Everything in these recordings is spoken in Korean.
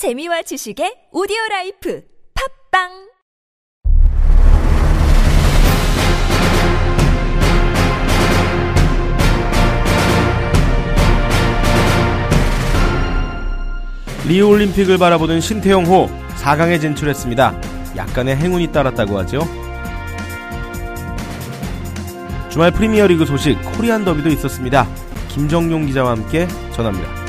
재미와 지식의 오디오 라이프 팟빵 리우 올림픽을 바라보는 신태용호 4강에 진출했습니다. 약간의 행운이 따랐다고 하죠. 주말 프리미어리그 소식 코리안 더비도 있었습니다. 김정용 기자와 함께 전합니다.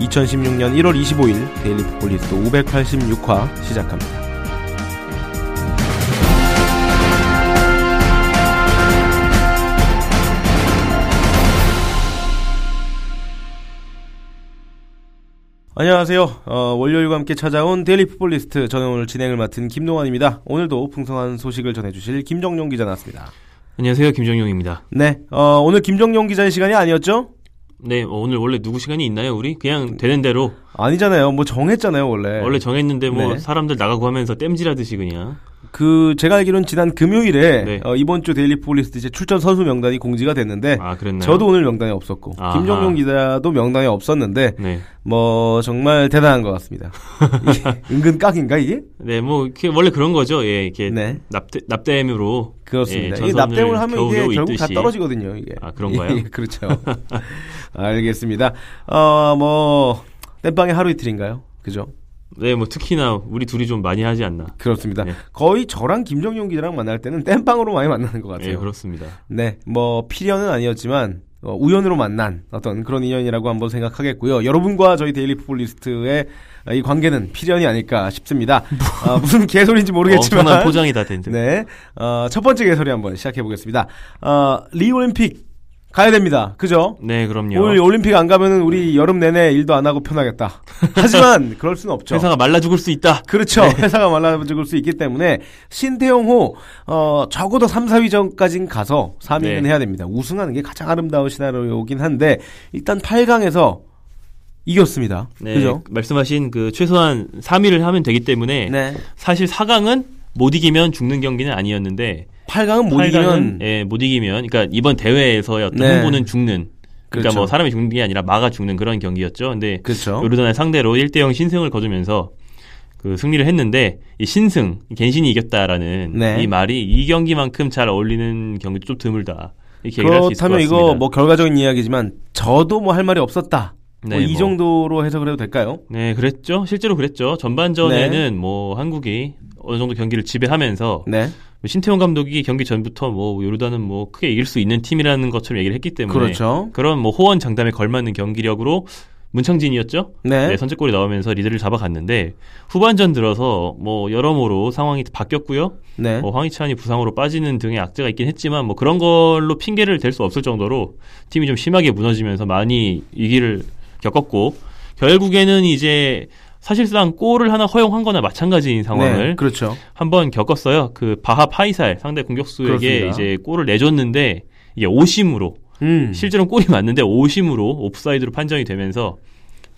2016년 1월 25일 데일리 풋볼리스트 586화 시작합니다. 안녕하세요. 어, 월요일과 함께 찾아온 데일리 풋볼리스트 저는 오늘 진행을 맡은 김동환입니다. 오늘도 풍성한 소식을 전해주실 김정용 기자 나왔습니다. 안녕하세요. 김정용입니다. 네, 어, 오늘 김정용 기자의 시간이 아니었죠? 네, 어, 오늘 원래 누구 시간이 있나요, 우리? 그냥 되는 대로. 아니잖아요. 뭐 정했잖아요, 원래. 원래 정했는데 뭐 네. 사람들 나가고 하면서 땜질하듯이 그냥. 그 제가 알기로는 지난 금요일에 네. 어, 이번 주 데일리 풋볼리스트 이제 출전 선수 명단이 공지가 됐는데 아? 저도 오늘 명단에 없었고 아하. 김정용 기자도 명단에 없었는데 네. 뭐 정말 대단한 것 같습니다. 은근 깍인가 이게? 네, 뭐 원래 그런 거죠. 예, 이렇게 네. 납대 납땜으로 그렇습니다. 예, 이게 납땜을 하면 이게 결국 다 있듯이. 떨어지거든요. 이게. 아, 그런가요? 예, 그렇죠. 알겠습니다. 어 뭐 땜빵의 하루 이틀인가요? 그죠? 네, 뭐 특히나 우리 둘이 좀 많이 하지 않나. 그렇습니다. 네. 거의 저랑 김정용 기자랑 만날 때는 땜빵으로 많이 만나는 것 같아요. 네, 그렇습니다. 네, 뭐 필연은 아니었지만 어, 우연으로 만난 어떤 그런 인연이라고 한번 생각하겠고요. 여러분과 저희 데일리 풋볼리스트의 이 관계는 필연이 아닐까 싶습니다. 아, 무슨 개소리인지 모르겠지만 엄청난 포장이 다 된. 네, 어, 첫 번째 개소리 한번 시작해 보겠습니다. 어, 리 올림픽 가야 됩니다. 그죠? 네, 그럼요. 올 올림픽 안 가면은 우리 여름 내내 일도 안 하고 편하겠다. 하지만 그럴 수는 없죠. 회사가 말라 죽을 수 있다. 그렇죠. 회사가 말라 죽을 수 있기 때문에 신태용호 어 적어도 3, 4위 전까지는 가서 3위는 네. 해야 됩니다. 우승하는 게 가장 아름다운 시나리오이긴 한데 일단 8강에서 이겼습니다. 네, 그죠? 말씀하신 그 최소한 3위를 하면 되기 때문에 네. 사실 4강은 못 이기면 죽는 경기는 아니었는데 8강은 못 8강은 이기면 예, 못 이기면 그러니까 이번 대회에서의 어떤 네. 흥보는 죽는 그러니까 그렇죠. 뭐 사람이 죽는 게 아니라 마가 죽는 그런 경기였죠. 근데 그렇죠. 요르단을 상대로 1대 0 신승을 거두면서 그 승리를 했는데 이 신승 갠신이 이겼다라는 네. 이 말이 이 경기만큼 잘 어울리는 경기도 좀 드물다. 이렇게 그렇다면. 이거 뭐 결과적인 이야기지만 저도 뭐 할 말이 없었다. 네, 뭐이 뭐. 정도로 해석을 해도 될까요? 네, 그랬죠. 실제로 그랬죠. 전반전에는 네. 뭐 한국이 어느 정도 경기를 지배하면서 네. 신태용 감독이 경기 전부터 뭐 요르단은 뭐 크게 이길 수 있는 팀이라는 것처럼 얘기를 했기 때문에 그렇죠. 그런 뭐 호언 장담에 걸맞는 경기력으로 문창진이었죠. 네. 네, 선제골이 나오면서 리드를 잡아갔는데 후반전 들어서 뭐 여러모로 상황이 바뀌었고요. 네. 뭐 황희찬이 부상으로 빠지는 등의 악재가 있긴 했지만 뭐 그런 걸로 핑계를 댈 수 없을 정도로 팀이 좀 심하게 무너지면서 많이 위기를 겪었고 결국에는 이제 사실상 골을 하나 허용한 거나 마찬가지인 상황을 네. 그렇죠. 한번 겪었어요. 그 바하 파이살 상대 공격수에게 그렇습니다. 이제 골을 내줬는데 이게 오심으로 음. 실제로는 골이 맞는데 오심으로 옵사이드로 판정이 되면서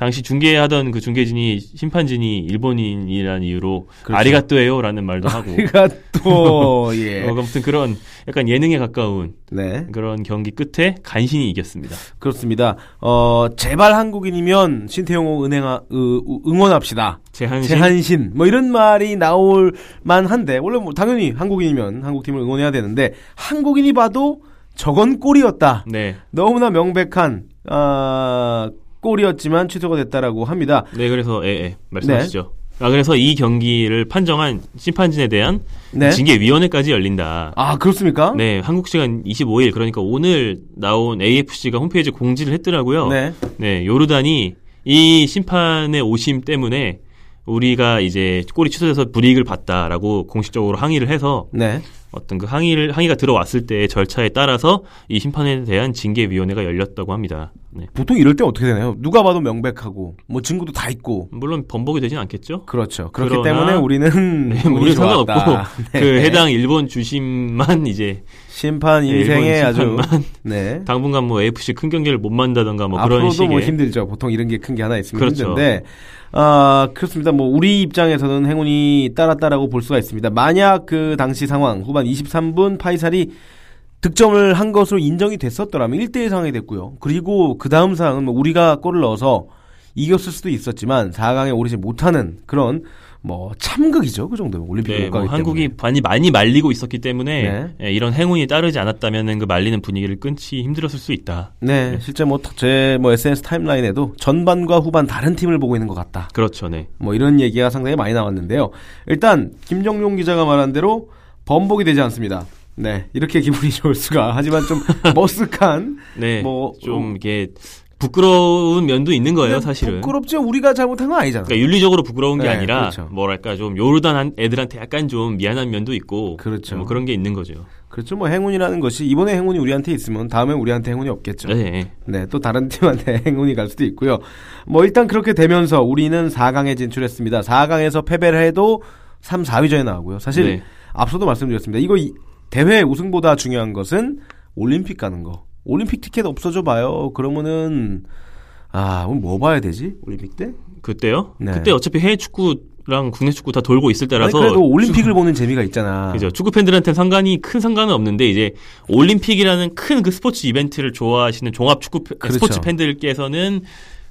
당시 중계하던 그 중계진이 심판진이 일본인이라는 이유로 그렇죠. 아리가또예요라는 말도 하고 우리가 또 예. 어, 아무튼 그런 약간 예능에 가까운 네. 그런 경기 끝에 간신히 이겼습니다. 그렇습니다. 어, 제발 한국인이면 신태용호 은행아, 으, 응원합시다. 제한신 제한신. 뭐 이런 말이 나올 만한데, 원래 뭐 당연히 한국인이면 한국팀을 응원해야 되는데, 한국인이 봐도 저건 골이었다. 네. 너무나 명백한, 아, 골이었지만 취소가 됐다라고 합니다. 네, 그래서 예, 예, 말씀하시죠. 아 그래서 이 경기를 판정한 심판진에 대한 네. 징계위원회까지 열린다. 아, 그렇습니까? 네, 한국 시간 25일 그러니까 오늘 나온 AFC가 홈페이지 에 공지를 했더라고요. 네. 네, 요르단이 이 심판의 오심 때문에 우리가 이제 골이 취소돼서 불이익을 봤다라고 공식적으로 항의를 해서 네. 어떤 그 항의를 항의가 들어왔을 때의 절차에 따라서 이 심판에 대한 징계위원회가 열렸다고 합니다. 네. 보통 이럴 때 어떻게 되나요? 누가 봐도 명백하고, 뭐 증거도 다 있고. 물론 번복이 되진 않겠죠. 그렇죠. 그렇기 때문에 우리는 네, 우리. 상관없고 네. 그 해당 일본 주심만 이제 심판 네, 인생에 아주 네. 당분간 뭐 AFC 큰 경기를 못 만다던가 뭐 그런 앞으로도 식의 뭐 힘들죠. 보통 이런 게 큰 게 하나 있으면 그렇죠. 힘든데 아 그렇습니다. 뭐 우리 입장에서는 행운이 따랐다라고 볼 수가 있습니다. 만약 그 당시 상황 후반 23분 파이살이 득점을 한 것으로 인정이 됐었더라면 1대1 상황이 됐고요. 그리고 그 다음 상황은 뭐 우리가 골을 넣어서 이겼을 수도 있었지만 4강에 오르지 못하는 그런 뭐 참극이죠. 그 정도면 올림픽 네, 못뭐 가기 한국이 때문에. 많이 많이 말리고 있었기 때문에 네. 예, 이런 행운이 따르지 않았다면 그 말리는 분위기를 끊기 힘들었을 수 있다. 네, 실제 뭐제뭐 SNS 타임라인에도 전반과 후반 다른 팀을 보고 있는 것 같다. 그렇죠, 네. 뭐 이런 얘기가 상당히 많이 나왔는데요. 일단 김정용 기자가 말한 대로 번복이 되지 않습니다. 네, 이렇게 기분이 좋을 수가. 하지만 좀 머쓱한 네, 뭐, 좀 이게 부끄러운 면도 있는 거예요, 사실은. 부끄럽죠. 우리가 잘못한 건 아니잖아. 그러니까 윤리적으로 부끄러운 게 네, 아니라 그렇죠. 뭐랄까 좀 요르단한 애들한테 약간 좀 미안한 면도 있고 그렇죠. 뭐 그런 게 있는 거죠. 그렇죠. 뭐 행운이라는 것이 이번에 행운이 우리한테 있으면 다음에 우리한테 행운이 없겠죠. 네. 네, 또 다른 팀한테 행운이 갈 수도 있고요. 뭐 일단 그렇게 되면서 우리는 4강에 진출했습니다. 4강에서 패배를 해도 3, 4위전에 나오고요. 사실 네. 앞서도 말씀드렸습니다. 이거 이- 대회 우승보다 중요한 것은 올림픽 가는 거. 올림픽 티켓 없어져 봐요. 그러면은 아, 뭐 봐야 되지? 올림픽 때? 그때요? 네. 그때 어차피 해외 축구랑 국내 축구 다 돌고 있을 아니, 때라서 그래도 올림픽을 보는 재미가 있잖아. 그죠. 축구 팬들한테는 상관이 큰 상관은 없는데 이제 올림픽이라는 큰 그 스포츠 이벤트를 좋아하시는 종합 축구 팬- 그렇죠. 스포츠 팬들께서는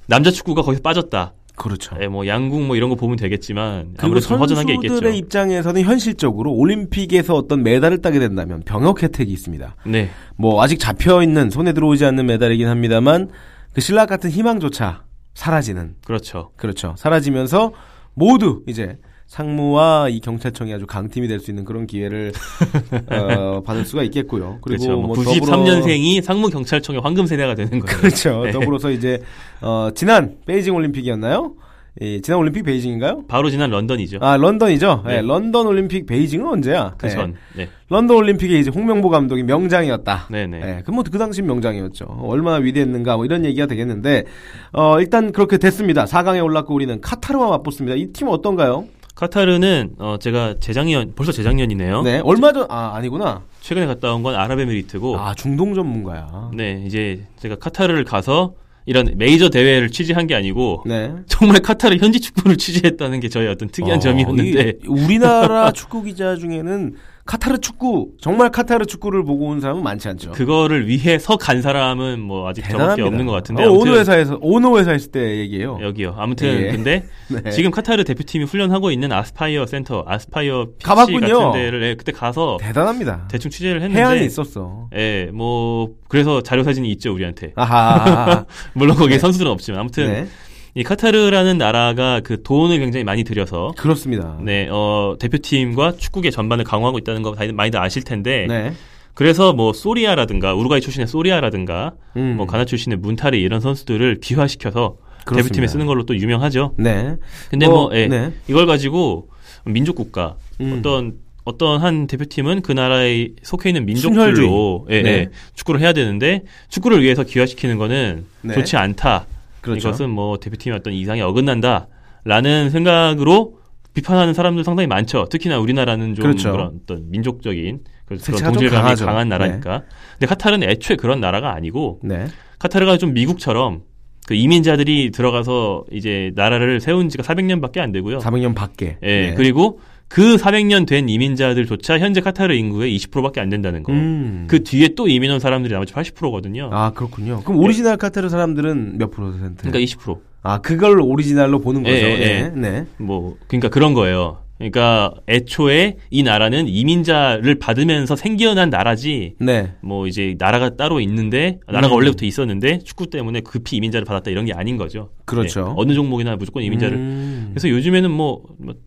남자 축구가 거기서 빠졌다. 그렇죠. 예, 뭐 양궁 뭐 이런 거 보면 되겠지만 그리고. 선수들의 입장에서는 현실적으로 올림픽에서 어떤 메달을 따게 된다면 병역 혜택이 있습니다. 네. 뭐 아직 잡혀 있는 손에 들어오지 않는 메달이긴 합니다만 그 신라 같은 희망조차 사라지는 그렇죠. 그렇죠. 사라지면서 모두 이제 상무와 이 경찰청이 아주 강팀이 될 수 있는 그런 기회를 어, 받을 수가 있겠고요. 그리고 그렇죠. 뭐뭐 더불어- 93년생이 상무 경찰청의 황금 세대가 되는 거예요. 그렇죠. 네. 더불어서 이제 어, 지난 베이징 올림픽이었나요? 이 지난 올림픽 베이징인가요? 바로 지난 런던이죠. 아 런던이죠. 네, 네. 런던 올림픽 베이징은 언제야? 그 네. 전. 네. 런던 올림픽에 이제 홍명보 감독이 명장이었다. 네네. 네, 그뭐그 당시 명장이었죠. 얼마나 위대했는가 뭐 이런 얘기가 되겠는데 어 일단 그렇게 됐습니다. 4강에 올랐고 우리는 카타르와 맞붙습니다. 이 팀 어떤가요? 카타르는 어 제가 재작년 벌써 재작년이네요. 네, 얼마 전 아 아니구나. 최근에 갔다 온 건 아랍에미리트고 아 중동 전문가야. 네, 이제 제가 카타르를 가서 이런 메이저 대회를 취재한 게 아니고 네. 정말 카타르 현지 축구를 취재했다는 게 저의 어떤 특이한 어, 점이었는데 이 우리나라 축구 기자 중에는 카타르 축구 정말 카타르 축구를 보고 온 사람은 많지 않죠. 그거를 위해서 간 사람은 뭐 아직 저밖에 없는 것 같은데 어, 오노 회사에서 오노 회사 있을 때 얘기예요. 여기요. 아무튼 예. 근데 네. 지금 카타르 대표팀이 훈련하고 있는 아스파이어 센터, 아스파이어 PC 가봤군요. 같은 데를 예, 그때 가서 대단합니다. 대충 취재를 했는데 혜안이 있었어. 예, 뭐 그래서 자료 사진이 있죠 우리한테. 아하. 물론 거기에 네. 선수들은 없지만 아무튼 네. 이 카타르라는 나라가 그 돈을 굉장히 많이 들여서 그렇습니다. 네, 어, 대표팀과 축구계 전반을 강화하고 있다는 거 다들 많이들 아실 텐데 네. 그래서 뭐 소리아라든가 우루과이 출신의 소리아라든가 음. 뭐 가나 출신의 문타리 이런 선수들을 기화시켜서 그렇습니다. 대표팀에 쓰는 걸로 또 유명하죠. 네. 근데 뭐, 뭐, 예, 네. 이걸 가지고 민족 국가 음. 어떤 어떤 한 대표팀은 그 나라에 속해 있는. 민족들로 예, 네. 예, 축구를 해야 되는데 축구를 위해서 귀화시키는 거는 네. 좋지 않다. 그렇죠. 이것은 뭐 대표팀의 어떤 이상에 어긋난다라는 생각으로 비판하는 사람들 상당히 많죠. 특히나 우리나라는 좀 그렇죠. 그런 어떤 민족적인 그- 그런 동질감이. 강한 나라니까. 근데 카타르는 애초에 그런 나라가 아니고 네. 카타르가 좀 미국처럼 그 이민자들이 들어가서 이제 나라를 세운 지가 400년밖에 안 되고요. 400년 밖에. 예, 네. 그리고 그 400년 된 이민자들조차 현재 카타르 인구의 20%밖에 안 된다는 거. 음. 그 뒤에 또 이민 온 사람들이 나머지 80%거든요. 아, 그렇군요. 그럼 오리지널 카타르 사람들은 몇 퍼센트? 그러니까 20%. 아, 그걸 오리지널로 보는 거죠. 예, 예, 네. 예. 네. 뭐 그러니까 그런 거예요. 그러니까 애초에 이 나라는 이민자를 받으면서 생겨난 나라지 네. 뭐 이제 나라가 따로 있는데 나라가 음. 원래부터 있었는데 축구 때문에 급히 이민자를 받았다 이런 게 아닌 거죠. 그렇죠. 네, 어느 종목이나 무조건 이민자를. 음. 그래서 요즘에는 뭐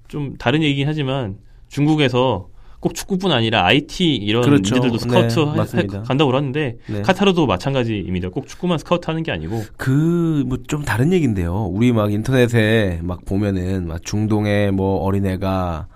좀 다른 얘기긴 하지만 중국에서 꼭 축구뿐 아니라 IT 이런 그렇죠. 문제들도 스카우트 네, 하-. 간다고 그러는데 네. 카타르도 마찬가지입니다. 꼭 축구만 스카우트 하는 게 아니고 그, 뭐, 좀 다른 얘기인데요. 우리 막 인터넷에 막 보면은, 막 중동에 뭐 어린애가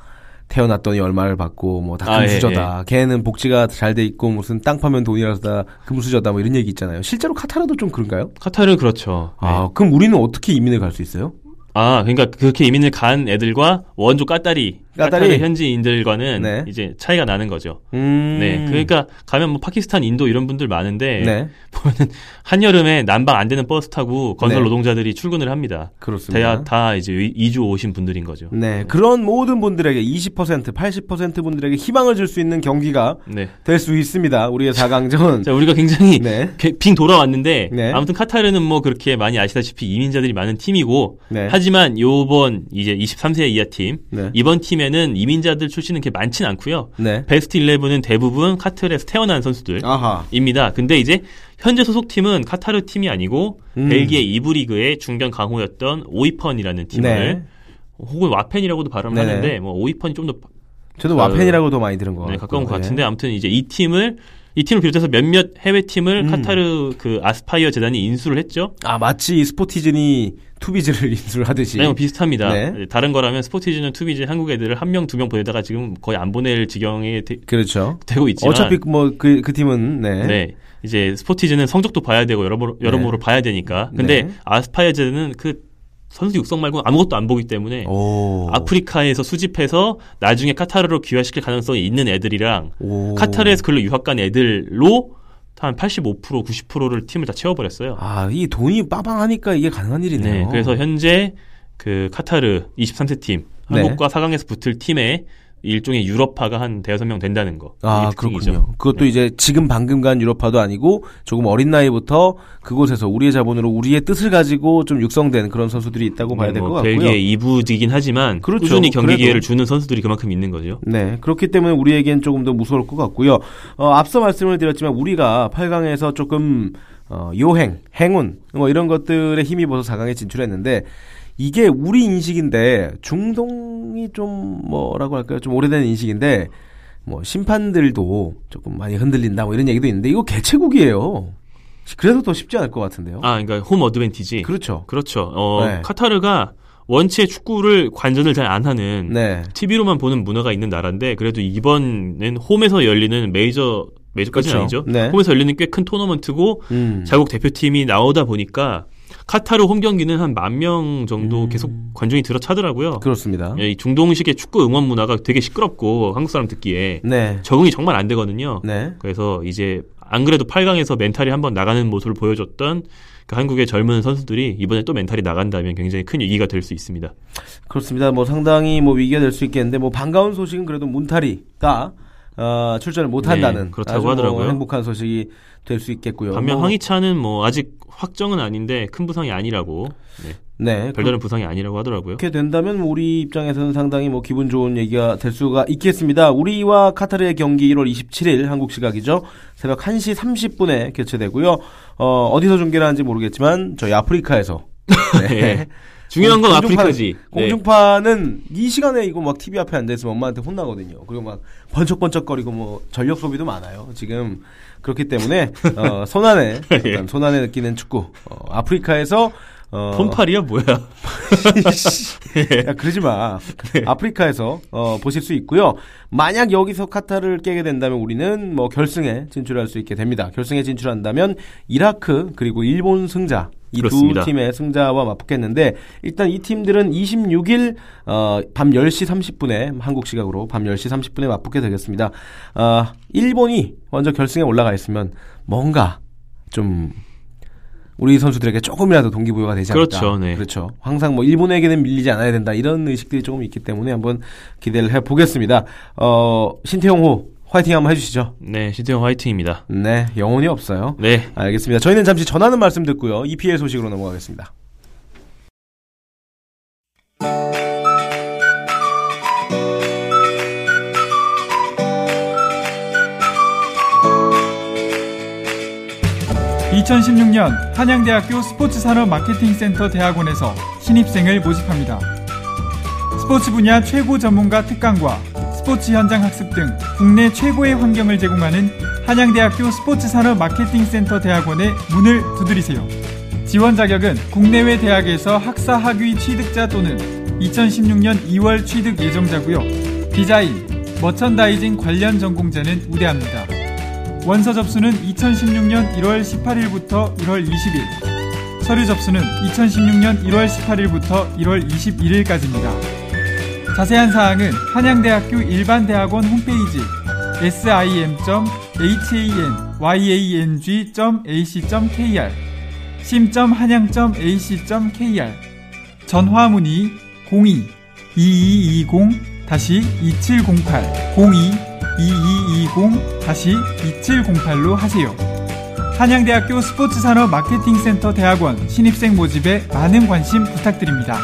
태어났더니 얼마를 받고, 뭐다 아, 예, 금수저다. 걔는 복지가 잘 돼 있고, 무슨 땅 파면 돈이라서 다 금수저다. 뭐 이런 얘기 있잖아요. 실제로 카타르도 좀 그런가요? 카타르 그렇죠. 네. 아, 그럼 우리는 어떻게 이민을 갈 수 있어요? 아, 그러니까 그렇게 이민을 간 애들과 원조 까따리 카타르 까타리. 현지인들과는 네. 이제 차이가 나는 거죠. 음. 네, 그러니까 가면 뭐 파키스탄, 인도 이런 분들 많은데 네. 보면은 한 여름에 냉방 안 되는 버스 타고 건설 네. 노동자들이 출근을 합니다. 그렇습니다. 다, 다 이제 이- 이주 오신 분들인 거죠. 네, 그런 모든 분들에게 20%, 80% 분들에게 희망을 줄 수 있는 경기가 네. 될수 있습니다. 우리의 4강전. 자, 우리가 굉장히 네. 개- 빙 돌아왔는데 네. 아무튼 카타르는 뭐 그렇게 많이 아시다시피 이민자들이 많은 팀이고 네. 하지만 요번 이제 23세 이하 팀 네. 이번 팀에 는 이민자들 출신은 그렇게 많진 않고요. 네. 베스트 11은 대부분 카타르에서 태어난 선수들. 아하. 입니다. 근데 이제 현재 소속팀은 카타르 팀이 아니고 음. 벨기에 2부 리그의 중견 강호였던 오이펀이라는 팀을 네. 혹은 와펜이라고도 발음을 네네. 하는데 뭐 오이펜이 좀 더 저도 그- 와펜이라고 더 많이 들은 거 네, 같고. 가까운 것 예. 같은데 아무튼 이제 이 팀을 이 팀을 비롯해서 몇몇 해외 팀을 음. 카타르 그 아스파이어 재단이 인수를 했죠. 아, 마치 스포티즌이 투비즈를 인수를 하듯이. 네, 뭐 비슷합니다. 네. 다른 거라면 스포티즌은 투비즈 한국 애들을 한 명 두 명 보내다가 지금 거의 안 보낼 지경에 되, 그렇죠. 고 있지만 어차피 뭐그그 팀은 네. 네. 이제 스포티즌은 성적도 봐야 되고 여러모로 여러모로 봐야 되니까. 근데 네. 아스파이어 재단은 그 선수 육성 말고 아무것도 안 보기 때문에 오. 아프리카에서 수집해서 나중에 카타르로 귀화시킬 가능성이 있는 애들이랑 오. 카타르에서 글로 유학 간 애들로 한 85% 90%를 팀을 다 채워버렸어요. 아, 이 돈이 빠방하니까 이게 가능한 일이네요. 네, 그래서 현재 그 카타르 23세 팀 네. 한국과 4강에서 붙을 팀에 일종의 유럽파가 한 대여섯 명 된다는 거. 아. 그렇군요. 그것도 네. 이제 지금 방금 간 유럽파도 아니고 조금 어린 나이부터 그곳에서 우리의 자본으로 우리의 뜻을 가지고 좀 육성된 그런 선수들이 있다고 봐야 될것 뭐 같고요. 벨기에 2부이긴 하지만 그렇죠. 꾸준히 경기 그래도. 기회를 주는 선수들이 그만큼 있는 거죠. 네, 그렇기 때문에 우리에겐 조금 더 무서울 것 같고요. 어, 앞서 말씀을 드렸지만 우리가 8강에서 조금 어, 요행, 행운 뭐 이런 것들에 힘입어서 4강에 진출했는데 이게 우리 인식인데 중동이 좀 뭐라고 할까요? 좀 오래된 인식인데 뭐 심판들도 조금 많이 흔들린다 뭐 이런 얘기도 있는데 이거 개최국이에요. 그래서 더 쉽지 않을 것 같은데요. 아, 그러니까 홈 어드밴티지. 그렇죠. 그렇죠. 어, 네. 카타르가 원체 축구를 관전을 잘 안 하는 네. TV로만 보는 문화가 있는 나라인데 그래도 이번엔 홈에서 열리는 메이저 메이저까지는 그렇죠. 아니죠. 네. 홈에서 열리는 꽤 큰 토너먼트고 음. 자국 대표팀이 나오다 보니까 카타르 홈 경기는 한 만 명 정도 음. 계속 관중이 들어차더라고요. 그렇습니다. 예, 이 중동식의 축구 응원 문화가 되게 시끄럽고 한국 사람 듣기에 네. 적응이 정말 안 되거든요. 네. 그래서 이제 안 그래도 8강에서 멘탈이 한번 나가는 모습을 보여줬던 그 한국의 젊은 선수들이 이번에 또 멘탈이 나간다면 굉장히 큰 위기가 될 수 있습니다. 그렇습니다. 뭐 상당히 뭐 위기가 될 수 있겠는데 뭐 반가운 소식은 그래도 문타리가 어, 출전을 못 한다는 네, 그렇다고 뭐 하더라고요. 행복한 소식이 될 수 있겠고요. 반면 뭐, 황희찬은 뭐 아직 확정은 아닌데 큰 부상이 아니라고 네, 네. 별다른 부상이 아니라고 하더라고요. 그렇게 된다면 뭐 우리 입장에서는 상당히 뭐 기분 좋은 얘기가 될 수가 있겠습니다. 우리와 카타르의 경기 1월 27일 한국 시각이죠. 새벽 1시 30분에 개최되고요. 어, 어디서 중계를 하는지 모르겠지만 저희 아프리카에서 네. 중요한 건 공중파- 아프리카지. 네. 공중파는 이 시간에 이거 막 TV 앞에 앉아 있으면 엄마한테 혼나거든요. 그리고 막 번쩍번쩍거리고 뭐 전력 소비도 많아요. 지금 그렇기 때문에 어, 손안에 예. 손안에 느끼는 축구 어, 아프리카에서 어, 폰팔이야 뭐야? 야, 그러지 마. 아프리카에서 어, 보실 수 있고요. 만약 여기서 카타르를 깨게 된다면 우리는 뭐 결승에 진출할 수 있게 됩니다. 결승에 진출한다면 이라크 그리고 일본 승자 이 두. 팀의 승자와 맞붙겠는데 일단 이 팀들은 26일 어, 밤 10시 30분에 한국 시각으로 밤 10시 30분에 맞붙게 되겠습니다. 어, 일본이 먼저 결승에 올라가 있으면 뭔가 좀 우리 선수들에게 조금이라도 동기부여가 되지 않을까. 그렇죠, 네. 그렇죠. 항상 뭐 일본에게는 밀리지 않아야 된다 이런 의식들이 조금 있기 때문에 한번 기대를 해 보겠습니다. 어, 신태용호 화이팅 한번 해주시죠. 네, 시태용 화이팅입니다. 네, 영혼이 없어요. 네, 알겠습니다. 저희는 잠시 전하는 말씀 듣고요. EPL 소식으로 넘어가겠습니다. (2016년) 한양대학교 스포츠산업마케팅센터 대학원에서 신입생을 모집합니다. 스포츠 분야 최고 전문가 특강과 스포츠 현장 학습 등 국내 최고의 환경을 제공하는 한양대학교 스포츠산업 마케팅센터 대학원의 문을 두드리세요. 지원 자격은 국내외 대학에서 학사 학위 취득자 또는 2016년 2월 취득 예정자고요. 디자인, 머천다이징 관련 전공자는 우대합니다. 원서 접수는 2016년 1월 18일부터 1월 20일, 서류 접수는 2016년 1월 18일부터 1월 21일까지입니다. 자세한 사항은 한양대학교 일반대학원 홈페이지 sim.hanyang.ac.ac.kr 심.한양.ac.kr 전화 문의 02-2220-2708 02-2220-2708로 하세요. 한양대학교 스포츠산업 마케팅센터 대학원 신입생 모집에 많은 관심 부탁드립니다.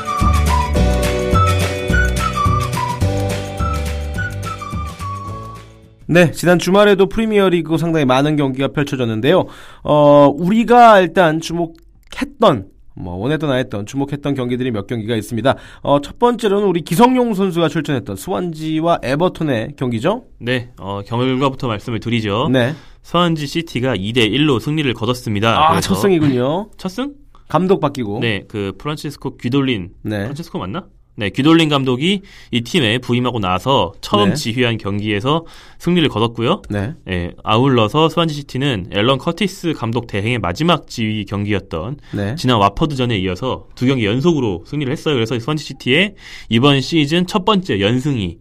네, 지난 주말에도 프리미어리그 상당히 많은 경기가 펼쳐졌는데요. 어, 우리가 일단 주목했던 뭐 원했던 아했던 주목했던 경기들이 몇 경기가 있습니다. 어, 첫 번째로는 우리 기성용 선수가 출전했던 스완지와 에버턴의 경기죠. 네, 어, 결과부터 말씀을 드리죠. 네. 서한지 시티가 2대 1로 승리를 거뒀습니다. 아, 첫 승이군요. 첫 승? 감독 바뀌고. 네, 그 프란치스코 귀돌린 네. 프란치스코 맞나? 네, 귀돌린 감독이 이 팀에 부임하고 나서 처음 네. 지휘한 경기에서 승리를 거뒀고요. 네. 예, 아울러서 스완지 시티는 앨런 커티스 감독 대행의 마지막 지휘 경기였던 네. 지난 와퍼드전에 이어서 두 경기 연속으로 승리를 했어요. 그래서 스완지 시티의 이번 시즌 첫 번째 연승이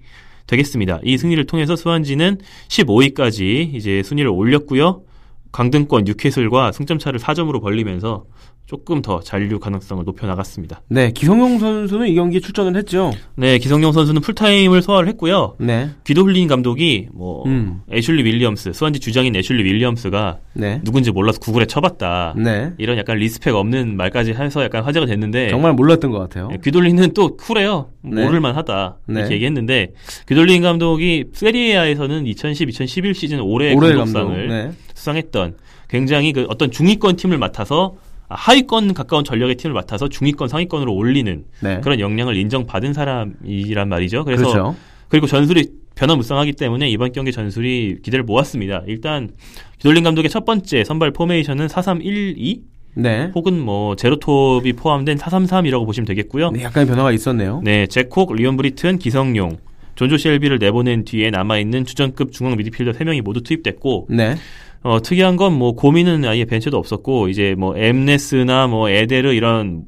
되겠습니다. 이 승리를 통해서 스완지는 15위까지 이제 순위를 올렸고요. 강등권 뉴캐슬과 승점 차를 4점으로 벌리면서 조금 더 잔류 가능성을 높여 나갔습니다. 네, 기성용 선수는 이 경기에 출전을 했죠. 네, 기성용 선수는 풀타임을 소화를 했고요. 네. 귀돌린 감독이 뭐 음. 애슐리 윌리엄스, 스완지 주장인 애슐리 윌리엄스가 네. 누군지 몰라서 구글에 쳐봤다. 네. 이런 약간 respect 없는 말까지 해서 약간 화제가 됐는데 정말 몰랐던 것 같아요. 예, 귀돌린은 또 쿨해요. 네. 모를만하다 이렇게 네. 얘기했는데 귀돌린 감독이 세리에아에서는 2010-2011 시즌 올해 감독상을 감독. 네. 수상했던 굉장히 그 어떤 중위권 팀을 맡아서 아, 하위권 가까운 전력의 팀을 맡아서 중위권 상위권으로 올리는 네. 그런 역량을 인정받은 사람이란 말이죠. 그래서 그렇죠. 그리고 전술이 변화무쌍하기 때문에 이번 경기 전술이 기대를 모았습니다. 일단 귀돌린 감독의 첫 번째 선발 포메이션은 4-3-1-2 네. 혹은 뭐 제로톱이 포함된 4-3-3이라고 보시면 되겠고요. 네, 약간의 변화가 있었네요. 네, 잭 콕, 리온 브리튼, 기성용, 존조 셸비를 내보낸 뒤에 남아있는 주전급 중앙 미드필더 3명이 모두 투입됐고 네. 어, 특이한 건 뭐 고민은 아예 벤치도 없었고 이제 뭐 엠네스나 뭐 에데르 이런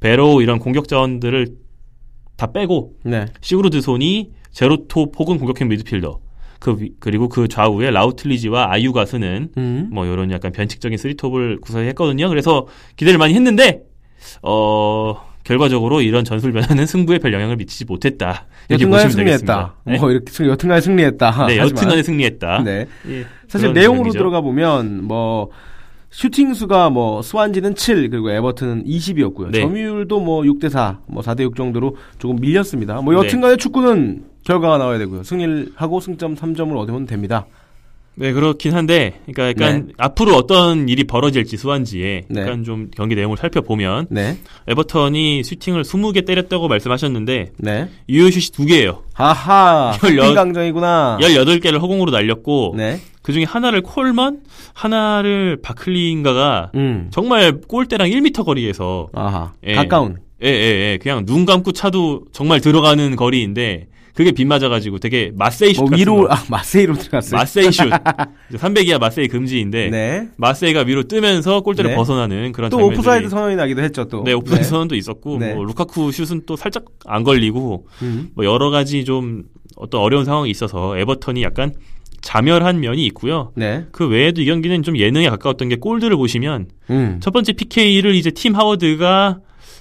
베로 이런 공격 자원들을 다 빼고 네. 시그루드손이 제로톱 혹은 공격형 미드필더 그 위- 그리고 그 좌우에 라우틀리지와 아유가 쓰는 음. 뭐 이런 약간 변칙적인 쓰리톱을 구사했거든요. 그래서 기대를 많이 했는데 어 결과적으로 이런 전술 변화는 승부에 별 영향을 미치지 못했다. 이렇게 되겠습니다. 승리했다. 네, 뭐 이렇게 승- 여튼간에 승리했다. 네. 여튼간에 승리했다. 네. 예, 사실 내용으로 내용이죠. 들어가 보면 뭐 슈팅 수가 뭐 스완지는 7 그리고 에버튼은 20이었고요. 네. 점유율도 뭐 6대 4, 뭐 4대 6 정도로 조금 밀렸습니다. 뭐 네. 여튼간에 축구는 결과가 나와야 되고요. 승리를 하고 승점 3점을 얻으면 됩니다. 네 그렇긴 한데, 그러니까 약간 네. 앞으로 어떤 일이 벌어질지 수완지에 네. 약간 좀 경기 내용을 살펴보면 네. 에버턴이 슈팅을 20개 때렸다고 말씀하셨는데 네. 유효슛이 두 개예요. 하하. 열여- 강정이구나. 18개를 허공으로 날렸고 네. 그 중에 하나를 콜먼, 하나를 바클리인가가 음. 정말 골대랑 1m 거리에서 아하. 예. 가까운. 예, 예, 예. 그냥 눈 감고 차도 정말 들어가는 거리인데 그게 빗 맞아가지고 되게 맛세이 슛 뭐 같은 위로 거. 아 맛세이로 들어갔어요. 맛세이 슛. 300 이하 맛세이 금지인데 네. 맛세이가 위로 뜨면서 골대를 네. 벗어나는 그런 또 장면들이 오프사이드 선언이 나기도 했죠, 또. 네, 오프사이드 선언도 있었고 네. 뭐 루카쿠 슛은 또 살짝 안 걸리고 음. 뭐 여러 가지 좀 어떤 어려운 상황이 있어서 에버턴이 약간 자멸한 면이 있고요. 네. 그 외에도 이 경기는 좀 예능에 가까웠던 게 골들을 보시면 음. 첫 번째 PK를 이제 팀 하워드가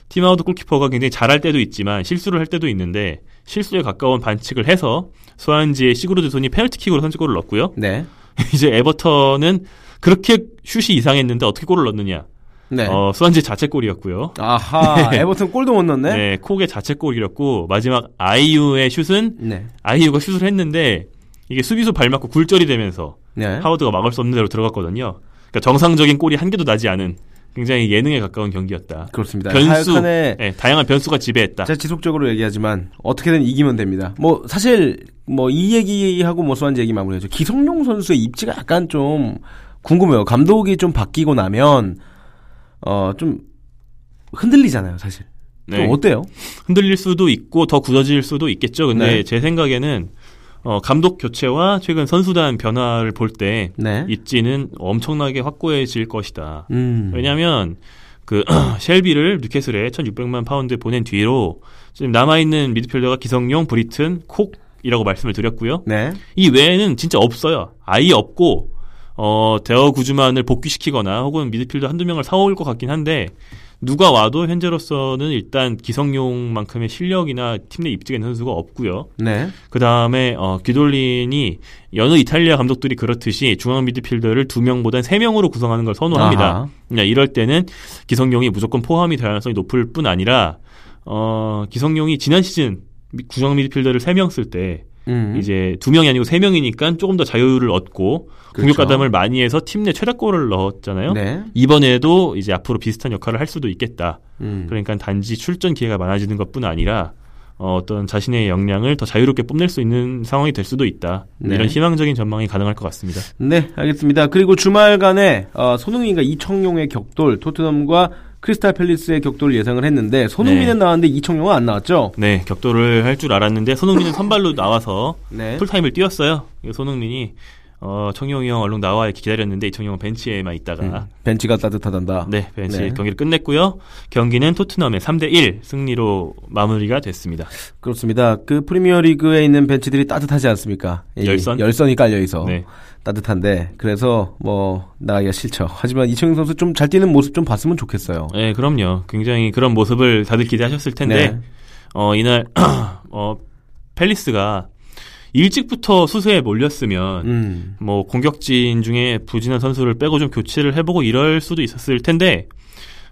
팀 하워드 골키퍼가 굉장히 잘할 때도 있지만 실수를 할 때도 있는데 실수에 가까운 반칙을 해서 소환지의 시그루드손이 페널티킥으로 선제골을 넣었고요. 네. 이제 에버턴은 그렇게 슛이 이상했는데 어떻게 골을 넣느냐? 네. 어, 수완지 자책골이었고요. 아하. 에버튼 골도 못 넣네. 네, 콕의 자책골이었고 마지막 아이유의 슛은 네. 아이유가 슛을 했는데 이게 수비수 발 맞고 굴절이 되면서 네. 하워드가 막을 수 없는 대로 들어갔거든요. 그러니까 정상적인 골이 한 개도 나지 않은 굉장히 예능에 가까운 경기였다. 그렇습니다. 변수, 네, 다양한 변수가 지배했다. 제가 지속적으로 얘기하지만 어떻게든 이기면 됩니다. 뭐 사실 뭐 이 얘기하고 뭐 수완지 얘기 마무리하죠. 기성용 선수의 입지가 약간 좀 궁금해요. 감독이 좀 바뀌고 나면 어 좀 흔들리잖아요, 사실. 좀 네. 어때요? 흔들릴 수도 있고 더 굳어질 수도 있겠죠. 근데 네. 제 생각에는 어, 감독 교체와 최근 선수단 변화를 볼때 네. 입지는 엄청나게 확고해질 것이다. 음. 왜냐하면 그 셸비를 뉴캐슬에 1,600만 파운드 보낸 뒤로 지금 남아 있는 미드필더가 기성용, 브리튼, 콕이라고 말씀을 드렸고요. 네. 이 외에는 진짜 없어요. 아예 없고 어 데 구즈만을 복귀시키거나 혹은 미드필더 한두 명을 사올 것 같긴 한데 누가 와도 현재로서는 일단 기성용만큼의 실력이나 팀 내 입지가 있는 선수가 없고요. 네. 그 다음에 어, 귀돌린이 여느 이탈리아 감독들이 그렇듯이 중앙 미드필더를 두 명보단 세 명으로 구성하는 걸 선호합니다. 아하. 그러니까 이럴 때는 기성용이 무조건 포함이 될 가능성이 높을 뿐 아니라 어, 기성용이 지난 시즌 미- 중앙 미드필더를 세 명 쓸 때 음. 이제 두 명이 아니고 세 명이니까 조금 더 자유를 얻고 공격 그렇죠. 가담을 많이 해서 팀 내 최다골을 넣었잖아요. 네. 이번에도 이제 앞으로 비슷한 역할을 할 수도 있겠다. 음. 그러니까 단지 출전 기회가 많아지는 것뿐 아니라 어, 어떤 자신의 역량을 더 자유롭게 뽐낼 수 있는 상황이 될 수도 있다. 네. 이런 희망적인 전망이 가능할 것 같습니다. 네, 알겠습니다. 그리고 주말간에 어, 손흥민과 이청용의 격돌, 토트넘과 크리스탈 팰리스의 격돌을 예상을 했는데 손흥민은 네. 나왔는데 이청용은 안 나왔죠? 네, 격돌을 할 줄 알았는데 손흥민은 선발로 나와서 네. 풀타임을 뛰었어요. 손흥민이 어, 청용이 형 얼른 나와 이렇게 기다렸는데 이청용 은 벤치에만 있다가 음, 벤치가 따뜻하단다. 네, 벤치 네. 경기를 끝냈고요. 경기는 토트넘의 3대 1 승리로 마무리가 됐습니다. 그렇습니다. 그 프리미어리그에 있는 벤치들이 따뜻하지 않습니까? 이 열선? 열선이 깔려 있어. 네. 따뜻한데 그래서 뭐 나가기가 싫죠. 하지만 이청용 선수 좀 잘 뛰는 모습 좀 봤으면 좋겠어요. 네, 그럼요. 굉장히 그런 모습을 다들 기대하셨을 텐데 네. 어, 이날 어, 펠리스가 일찍부터 수세에 몰렸으면 음. 뭐 공격진 중에 부진한 선수를 빼고 좀 교체를 해보고 이럴 수도 있었을 텐데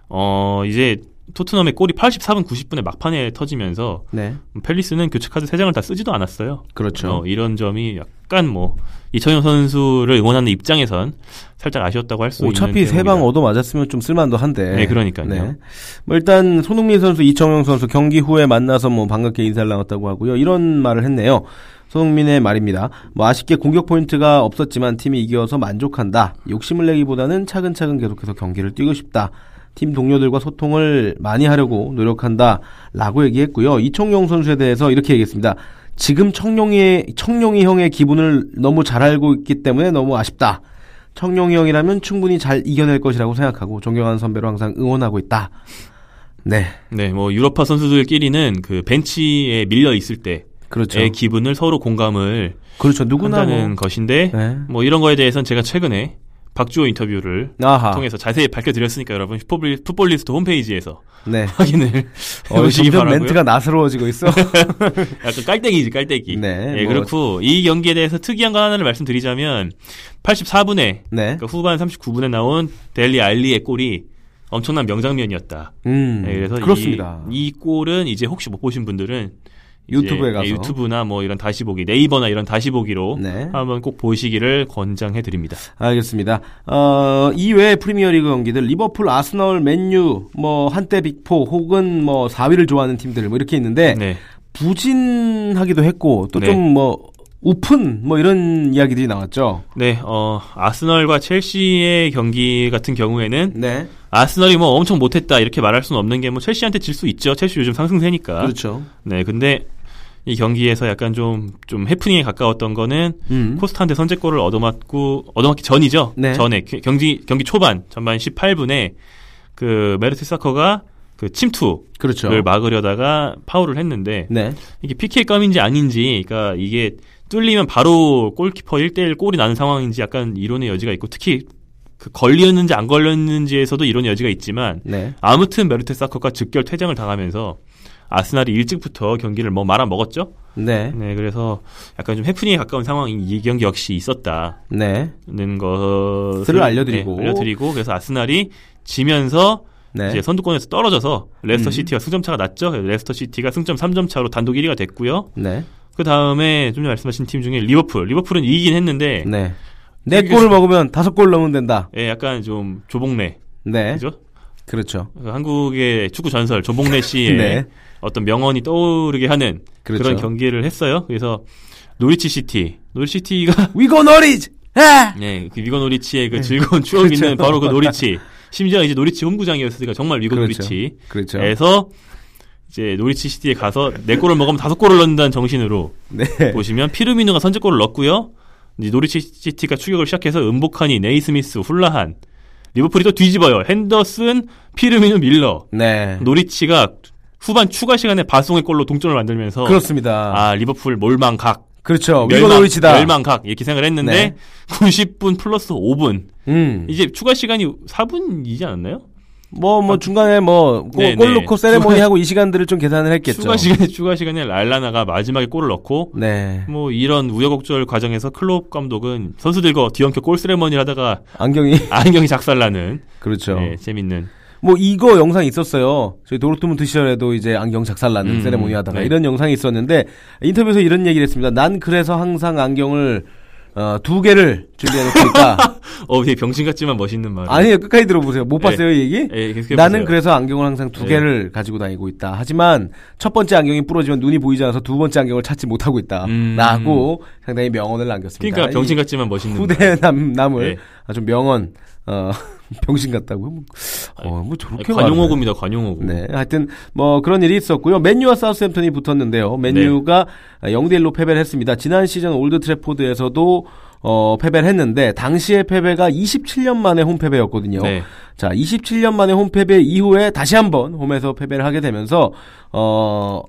어 이제 토트넘의 골이 84분 90분에 막판에 터지면서 네. 펠리스는 교체 카드 3장을 다 쓰지도 않았어요. 그렇죠. 어, 이런 점이 약간 뭐 이청용 선수를 응원하는 입장에선 살짝 아쉬웠다고 할 수 있는 어차피 세 방. 얻어 맞았으면 좀 쓸만도 한데. 네, 그러니까요. 뭐 일단 손흥민 선수, 이청용 선수 경기 후에 만나서 뭐 반갑게 인사를 나눴다고 하고요. 이런 말을 했네요. 손흥민의 말입니다. 뭐 아쉽게 공격 포인트가 없었지만 팀이 이겨서 만족한다. 욕심을 내기보다는 차근차근 계속해서 경기를 뛰고 싶다. 팀 동료들과 소통을 많이 하려고 노력한다. 라고 얘기했고요. 이청용 선수에 대해서 이렇게 얘기했습니다. 지금 청룡이, 청룡이 형의 기분을 너무 잘 알고 있기 때문에 너무 아쉽다. 청룡이 형이라면 충분히 잘 이겨낼 것이라고 생각하고 존경하는 선배로 항상 응원하고 있다. 네. 네, 뭐 유럽파 선수들끼리는 그 벤치에 밀려 있을 때의 그렇죠. 기분을 서로 공감을 그렇죠. 누구나 한다는 뭐. 것인데 네. 뭐 이런 거에 대해서는 제가 최근에 박주호 인터뷰를 아하. 통해서 자세히 밝혀드렸으니까 여러분 풋볼, 풋볼리스트 홈페이지에서 네. 확인을 어, 해보시기 바라고요. 멘트가 나스러워지고 있어. 약간 깔때기지 깔때기. 네, 예, 뭐- 그렇고 이 경기에 대해서 특이한 거 하나를 말씀드리자면 84분에 네. 그러니까 후반 39분에 나온 델리 알리의 골이 엄청난 명장면이었다. 음. 네, 그래서 그렇습니다. 이, 이 골은 이제 혹시 못 보신 분들은 유튜브에 이제, 가서. 예, 유튜브나 뭐 이런 다시 보기 네이버나 이런 다시 보기로 네. 한번 꼭 보시기를 권장해 드립니다. 알겠습니다. 어, 이외에 프리미어리그 경기들 리버풀, 아스널, 맨유, 뭐 한때 빅포 혹은 뭐 4위를 좋아하는 팀들 뭐 이렇게 있는데 네. 부진하기도 했고 또 네. 좀뭐뭐 이런 이야기들이 나왔죠. 네, 어, 아스널과 첼시의 경기 같은 경우에는 네. 아스널이 뭐 엄청 못했다 이렇게 말할 수는 없는 게 뭐 첼시한테 질 수 있죠. 첼시 요즘 상승세니까. 그렇죠. 네, 근데 이 경기에서 약간 좀, 좀 해프닝에 가까웠던 거는 음. 코스타한테 선제골을 얻어맞고, 얻어맞기 전이죠. 네. 전에, 겨- 경기, 경기 초반, 전반 18분에 그 메르트 사커가 그 침투를 그렇죠. 막으려다가 파울을 했는데 네. 이게 PK 감인지 아닌지, 그러니까 이게 뚫리면 바로 골키퍼 1대1 골이 나는 상황인지 약간 이론의 여지가 있고 특히 그 걸렸는지 안 걸렸는지에서도 이론의 여지가 있지만 네. 아무튼 메르테 사커가 즉결 퇴장을 당하면서 아스날이 일찍부터 경기를 뭐 말아 먹었죠. 네. 네, 그래서 약간 좀 해프닝에 가까운 상황이 이 경기 역시 있었다는 네. 것을 들을 알려드리고. 네, 알려드리고 그래서 아스날이 지면서 네. 이제 선두권에서 떨어져서 레스터 음. 시티와 승점 차가 났죠. 레스터 시티가 승점 3점 차로 단독 1위가 됐고요. 네. 그 다음에 좀 전에 말씀하신 팀 중에 리버풀, 리버풀은 이기긴 했는데 네. 네 여기서- 골을 먹으면 다섯 골 넣으면 된다. 예, 약간 좀 조봉래, 네. 그죠? 그렇죠. 그 한국의 축구 전설 조봉래 씨의 네. 어떤 명언이 떠오르게 하는 그 그렇죠. 런 경기를 했어요. 그래서 노리치 시티, 노리치 시티가 We go Norwich. 아! 네, 그 We go Norwich의 그 즐거운 추억이 그렇죠. 있는 바로 그 노리치. 심지어 이제 노리치 홈구장이었으니까 정말 We go 그렇죠. Norwich. 그렇죠. 에서 이제 노리치 시티에 가서 네 골을 먹으면 다섯 골을 넣는다는 정신으로 네. 보시면 피르미누가 선제골을 넣었고요. 이제 노리치 시티가 추격을 시작해서 음보카니, 네이스미스, 훌라한 리버풀이 또 뒤집어요. 핸더슨, 피르미누, 밀러. 네. 노리치가 후반 추가 시간에 바송의 골로 동점을 만들면서 그렇습니다. 아 리버풀 멸망각 그렇죠. 멸망, 노리치다. 멸망각 이렇게 생각을 했는데 네. 90분 플러스 5분 음. 이제 추가 시간이 4분이지 않았나요? 뭐, 뭐, 중간에 뭐, 골, 네, 골 네. 넣고 세레모니 하고 이 시간들을 좀 계산을 했겠죠. 추가 시간에 추가 시간에 랄라나가 마지막에 골을 넣고 네. 뭐 이런 우여곡절 과정에서 클롭 감독은 선수들과 뒤엉켜 골 세레머니를 하다가 안경이. 안경이 작살나는 그렇죠. 네, 재밌는 뭐, 이거 영상 있었어요. 저희 도르트문트 시절에도 이제 안경 작살나는 음, 세레모니 하다가 네. 이런 영상이 있었는데, 인터뷰에서 이런 얘기를 했습니다. 난 그래서 항상 안경을, 어, 두 개를 준비해놓고 있다. 어 되게 병신 같지만 멋있는 말. 아니에요. 끝까지 들어보세요. 못 네. 봤어요, 이 얘기? 예, 나는. 그래서 안경을 항상 두 네. 개를 가지고 다니고 있다. 하지만 첫 번째 안경이 부러지면 눈이 보이지 않아서 두 번째 안경을 찾지 못하고 있다. 음. 라고 상당히 명언을 남겼습니다. 그러니까 병신 이 같지만 멋있는 말. 후대 남, 남을 네. 아주 명언, 어, 병신 같다고요? 뭐, 어, 뭐 저렇게 관용어구입니다. 관용어구. 네, 하여튼 뭐 그런 일이 있었고요. 맨유와 사우스햄튼이 붙었는데요. 맨유가 네. 0대 1로 패배를 했습니다. 지난 시즌 올드 트래포드에서도 어, 패배를 했는데 당시의 패배가 27년 만에 홈 패배였거든요. 네. 자, 27년 만에 홈 패배 이후에 다시 한번 홈에서 패배를 하게 되면서 어,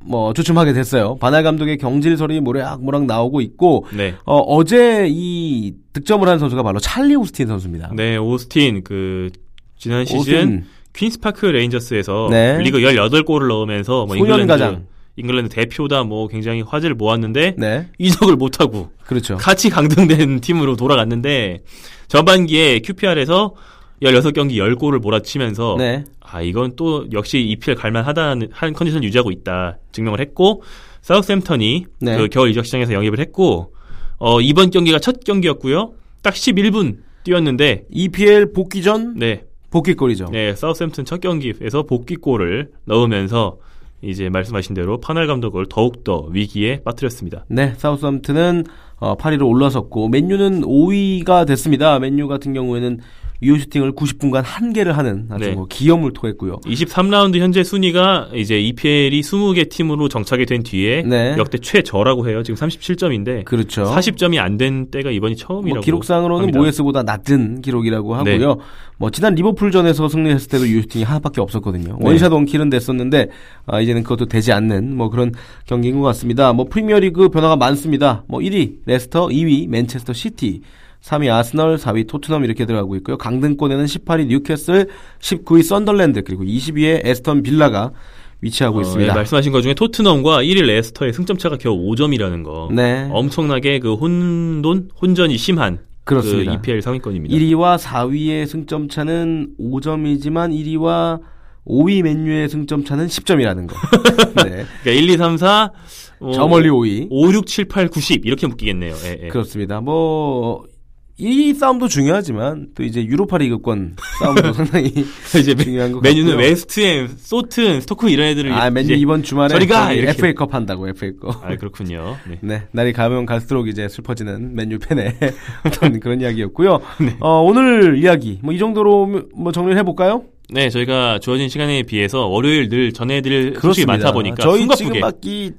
뭐 주춤하게 됐어요. 반할 감독의 경질설이 모락모락 나오고 있고 네. 어, 어제 이 득점을 한 선수가 바로 찰리 오스틴 선수입니다. 네, 오스틴 그 지난 시즌 오스틴 퀸스파크 레인저스에서 네. 리그 18골을 넣으면서 뭐 소년 잉글랜드 가장. 잉글랜드 대표다 뭐 굉장히 화제를 모았는데 네, 이적을 못 하고 그렇죠. 같이 강등된 팀으로 돌아갔는데 전반기에 QPR에서 16경기 10골을 몰아치면서 네, 아 이건 또 역시 EPL 갈만하다는 한 컨디션 유지하고 있다 증명을 했고 사우스햄턴이 네. 그 겨울 이적 시장에서 영입을 했고 어 이번 경기가 첫 경기였고요. 딱 11분 뛰었는데 EPL 복귀 전 네. 복귀골이죠. 네, 사우스햄튼 첫 경기에서 복귀골을 넣으면서 이제 말씀하신 대로 파날 감독을 더욱더 위기에 빠뜨렸습니다. 네, 사우스햄튼은 어, 8위로 올라섰고 맨유는 5위가 됐습니다. 맨유 같은 경우에는 유효 슈팅을 90분간 한 개를 하는 아주 네. 뭐 기염을 토했고요. 23라운드 현재 순위가 이제 EPL이 20개 팀으로 정착이 된 뒤에 네. 역대 최저라고 해요. 지금 37점인데 그렇죠. 40점이 안 된 때가 이번이 처음이라고 뭐 기록상으로는 합니다. 모예스보다 낮은 기록이라고 하고요. 뭐 지난 리버풀전에서 승리했을 때도 유효 슈팅이 하나밖에 없었거든요. 네. one shot one kill은 됐었는데 아, 이제는 그것도 되지 않는 뭐 그런 경기인 것 같습니다. 뭐 프리미어리그 변화가 많습니다. 뭐 1위 레스터, 2위 맨체스터 시티, 3위 아스널, 4위 토트넘 이렇게 들어가고 있고요. 강등권에는 18위 뉴캐슬, 19위 썬더랜드 그리고 20위에 애스턴 빌라가 위치하고 어, 있습니다. 예, 말씀하신 것 중에 토트넘과 1위 레스터의 승점 차가 겨우 5점이라는 거. 네. 엄청나게 그 혼돈, 혼전이 심한 그렇습니다. 그 EPL 상위권입니다. 1위와 4위의 승점 차는 5점이지만 1위와 5위 맨유의 승점 차는 10점이라는 거. 네. 그러니까 1, 2, 3, 4, 어, 저 멀리 5위. 5, 6, 7, 8, 9, 10 이렇게 묶이겠네요. 예, 예. 그렇습니다. 뭐, 이 싸움도 중요하지만 또 이제 유로파 리그권 싸움도 상당히 이제 메- 중요한 것 맨유는 같고요. 웨스트햄, 소튼, 스토크 이런 애들을 아, 이제- 이번 주말에 저리 가! 저기 이렇게. FA컵 한다고 FA컵. 아 그렇군요. 네. 네, 날이 가면 갈수록 이제 슬퍼지는 맨유 팬의 어떤 그런 이야기였고요. 네. 어, 오늘 이야기 뭐 이 정도로 뭐 정리를 해볼까요? 네, 저희가 주어진 시간에 비해서 월요일 늘 전해드릴 소식이 많다 보니까 저희 숨가쁘게 지금 막이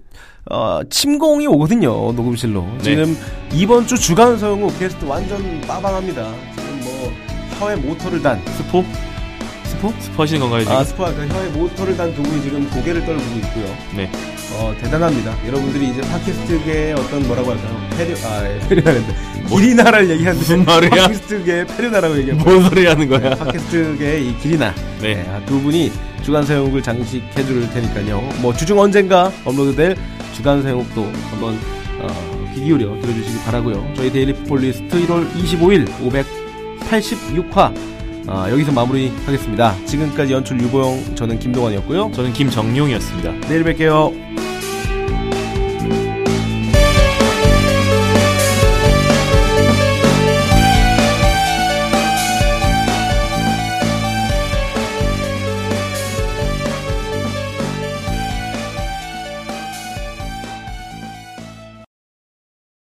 어, 침공이 오거든요 녹음실로. 네. 지금 이번 주 주간 서형욱 게스트 완전 빠방합니다. 지금 뭐 혀에 모터를 단 스포 스포? 스포 하시는 건가요 지금? 아 스포 아까 혀에 모터를 단 두 분이 지금 고개를 떨구고 있고요. 네. 어 대단합니다. 여러분들이 이제 팟캐스트계의 어떤 뭐라고 할까요? 페류 아 예, 페류하는데 기리나를 얘기하는데 무슨 말이야? 팟캐스트계의 페류나라고 얘기하고 뭔 소리 하는 거야? 팟캐스트계의 이 기리나 네. 네, 아, 두 분이 주간 사용국을 장식해 줄 테니까요. 뭐 주중 언젠가 업로드될 주간 사용국도 한번 어, 귀 기울여 들어주시기 바라고요. 저희 데일리 풋볼리스트 1월 25일 586화 아, 여기서 마무리하겠습니다. 지금까지 연출 유보영 저는 김동환이었고요. 저는 김정용이었습니다. 내일 뵐게요.